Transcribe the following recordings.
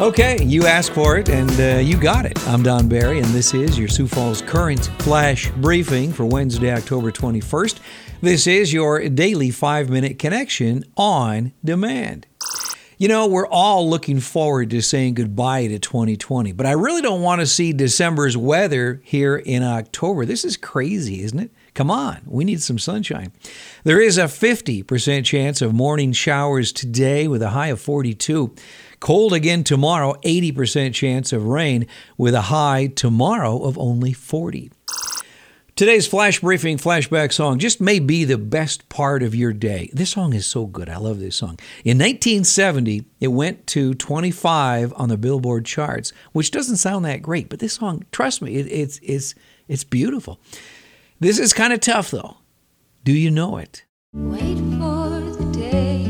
Okay, you asked for it and uh, you got it. I'm Don Barry, and this is your Sioux Falls Current Flash Briefing for Wednesday, October 21st. This is your daily five minute connection on demand. You know, we're all looking forward to saying goodbye to 2020, but I really don't want to see December's weather here in October. This is crazy, isn't it? Come on, we need some sunshine. There is a 50% chance of morning showers today with a high of 42. Cold again tomorrow, 80% chance of rain with a high tomorrow of only 40. Today's flash briefing flashback song just may be the best part of your day. This song is so good. I love this song. In 1970, it went to 25 on the Billboard charts, which doesn't sound that great, but this song, trust me, it, it's it's it's beautiful. This is kind of tough though. Do you know it? Wait for the day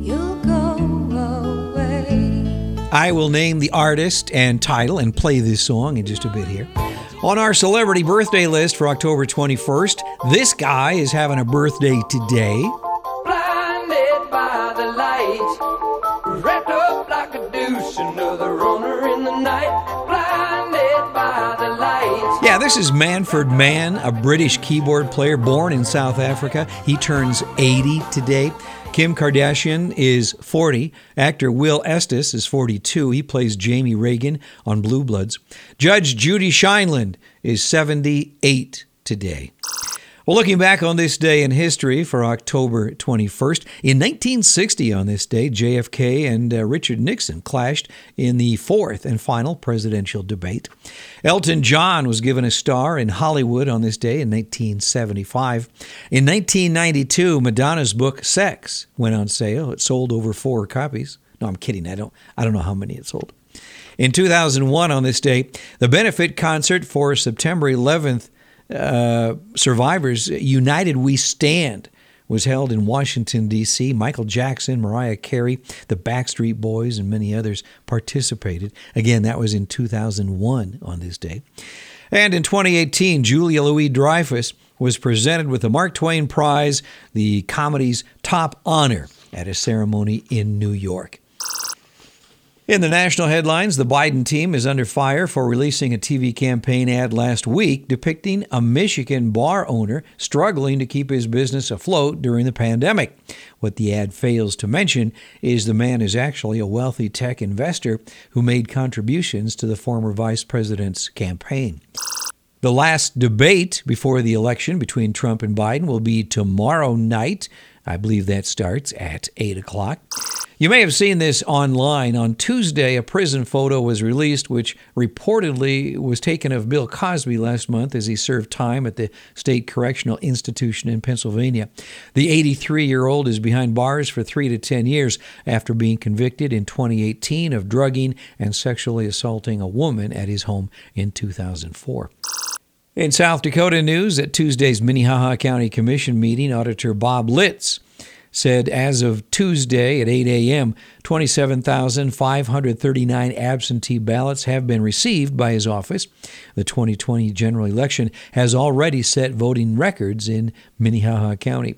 you'll go away. I will name the artist and title and play this song in just a bit here. On our celebrity birthday list for October 21st, this guy is having a birthday today. This is Manfred Mann, a British keyboard player born in South Africa. He turns 80 today. Kim Kardashian is 40. Actor Will Estes is 42. He plays Jamie Reagan on Blue Bloods. Judge Judy Sheindlin is 78 today. Well, looking back on this day in history for October 21st, in 1960 on this day, JFK and uh, Richard Nixon clashed in the fourth and final presidential debate. Elton John was given a star in Hollywood on this day in 1975. In 1992, Madonna's book Sex went on sale. It sold over four copies. No, I'm kidding. I don't I don't know how many it sold. In 2001 on this day, the benefit concert for September 11th uh, survivors United We Stand was held in Washington, D.C. Michael Jackson, Mariah Carey, the Backstreet Boys, and many others participated. Again, that was in 2001 on this day. And in 2018, Julia Louis Dreyfus was presented with the Mark Twain Prize, the comedy's top honor, at a ceremony in New York. In the national headlines, the Biden team is under fire for releasing a TV campaign ad last week depicting a Michigan bar owner struggling to keep his business afloat during the pandemic. What the ad fails to mention is the man is actually a wealthy tech investor who made contributions to the former vice president's campaign. The last debate before the election between Trump and Biden will be tomorrow night. I believe that starts at 8 o'clock. You may have seen this online. On Tuesday, a prison photo was released, which reportedly was taken of Bill Cosby last month as he served time at the State Correctional Institution in Pennsylvania. The 83 year old is behind bars for three to 10 years after being convicted in 2018 of drugging and sexually assaulting a woman at his home in 2004. In South Dakota news, at Tuesday's Minnehaha County Commission meeting, Auditor Bob Litz said as of Tuesday at 8 a.m., 27,539 absentee ballots have been received by his office. The 2020 general election has already set voting records in Minnehaha County.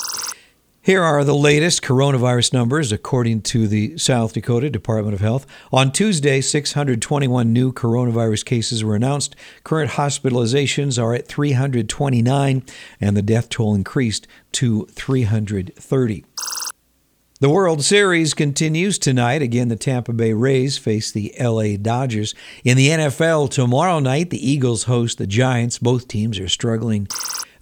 Here are the latest coronavirus numbers according to the South Dakota Department of Health. On Tuesday, 621 new coronavirus cases were announced. Current hospitalizations are at 329, and the death toll increased to 330. The World Series continues tonight. Again, the Tampa Bay Rays face the LA Dodgers. In the NFL, tomorrow night, the Eagles host the Giants. Both teams are struggling.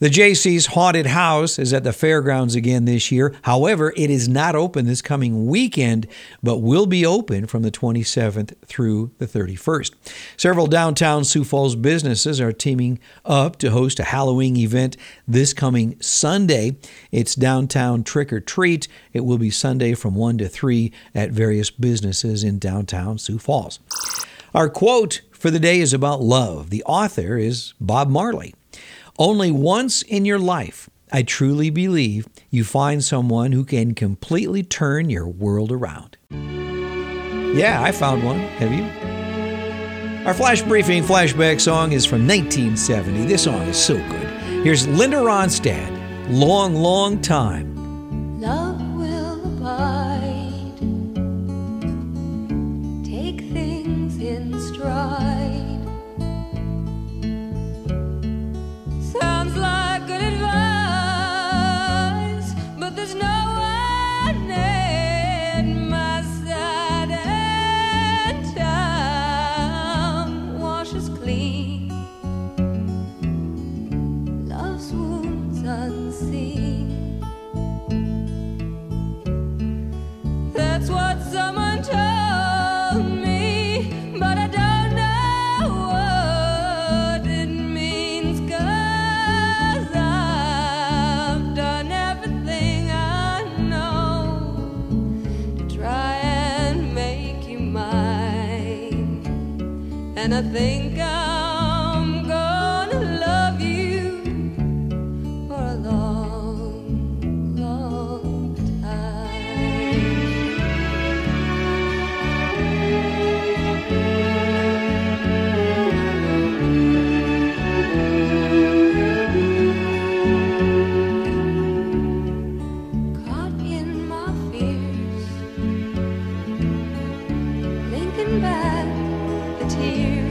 The Jaycees Haunted House is at the fairgrounds again this year. However, it is not open this coming weekend, but will be open from the 27th through the 31st. Several downtown Sioux Falls businesses are teaming up to host a Halloween event this coming Sunday. It's downtown trick or treat. It will be Sunday from 1 to 3 at various businesses in downtown Sioux Falls. Our quote for the day is about love. The author is Bob Marley. Only once in your life, I truly believe, you find someone who can completely turn your world around. Yeah, I found one. Have you? Our flash briefing flashback song is from 1970. This song is so good. Here's Linda Ronstadt, Long, Long Time. That's what someone told me, but I don't know what it I've done everything I know to try and make you mine. And I think I back the tears.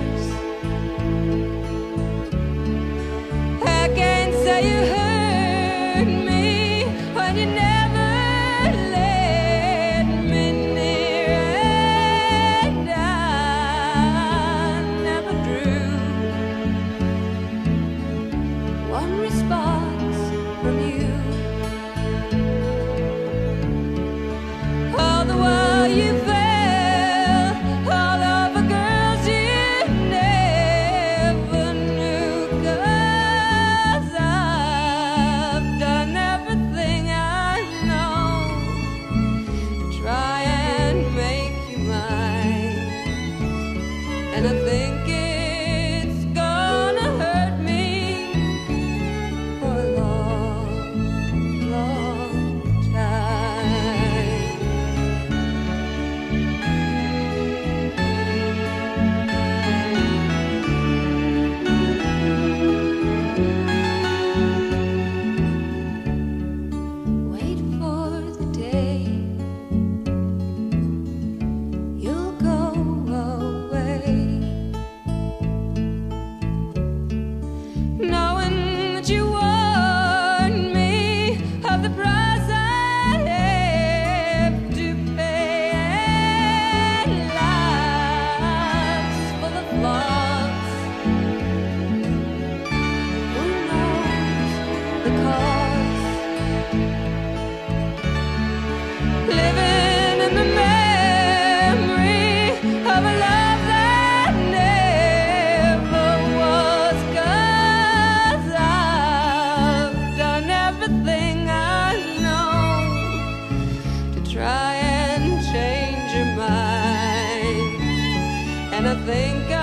and I think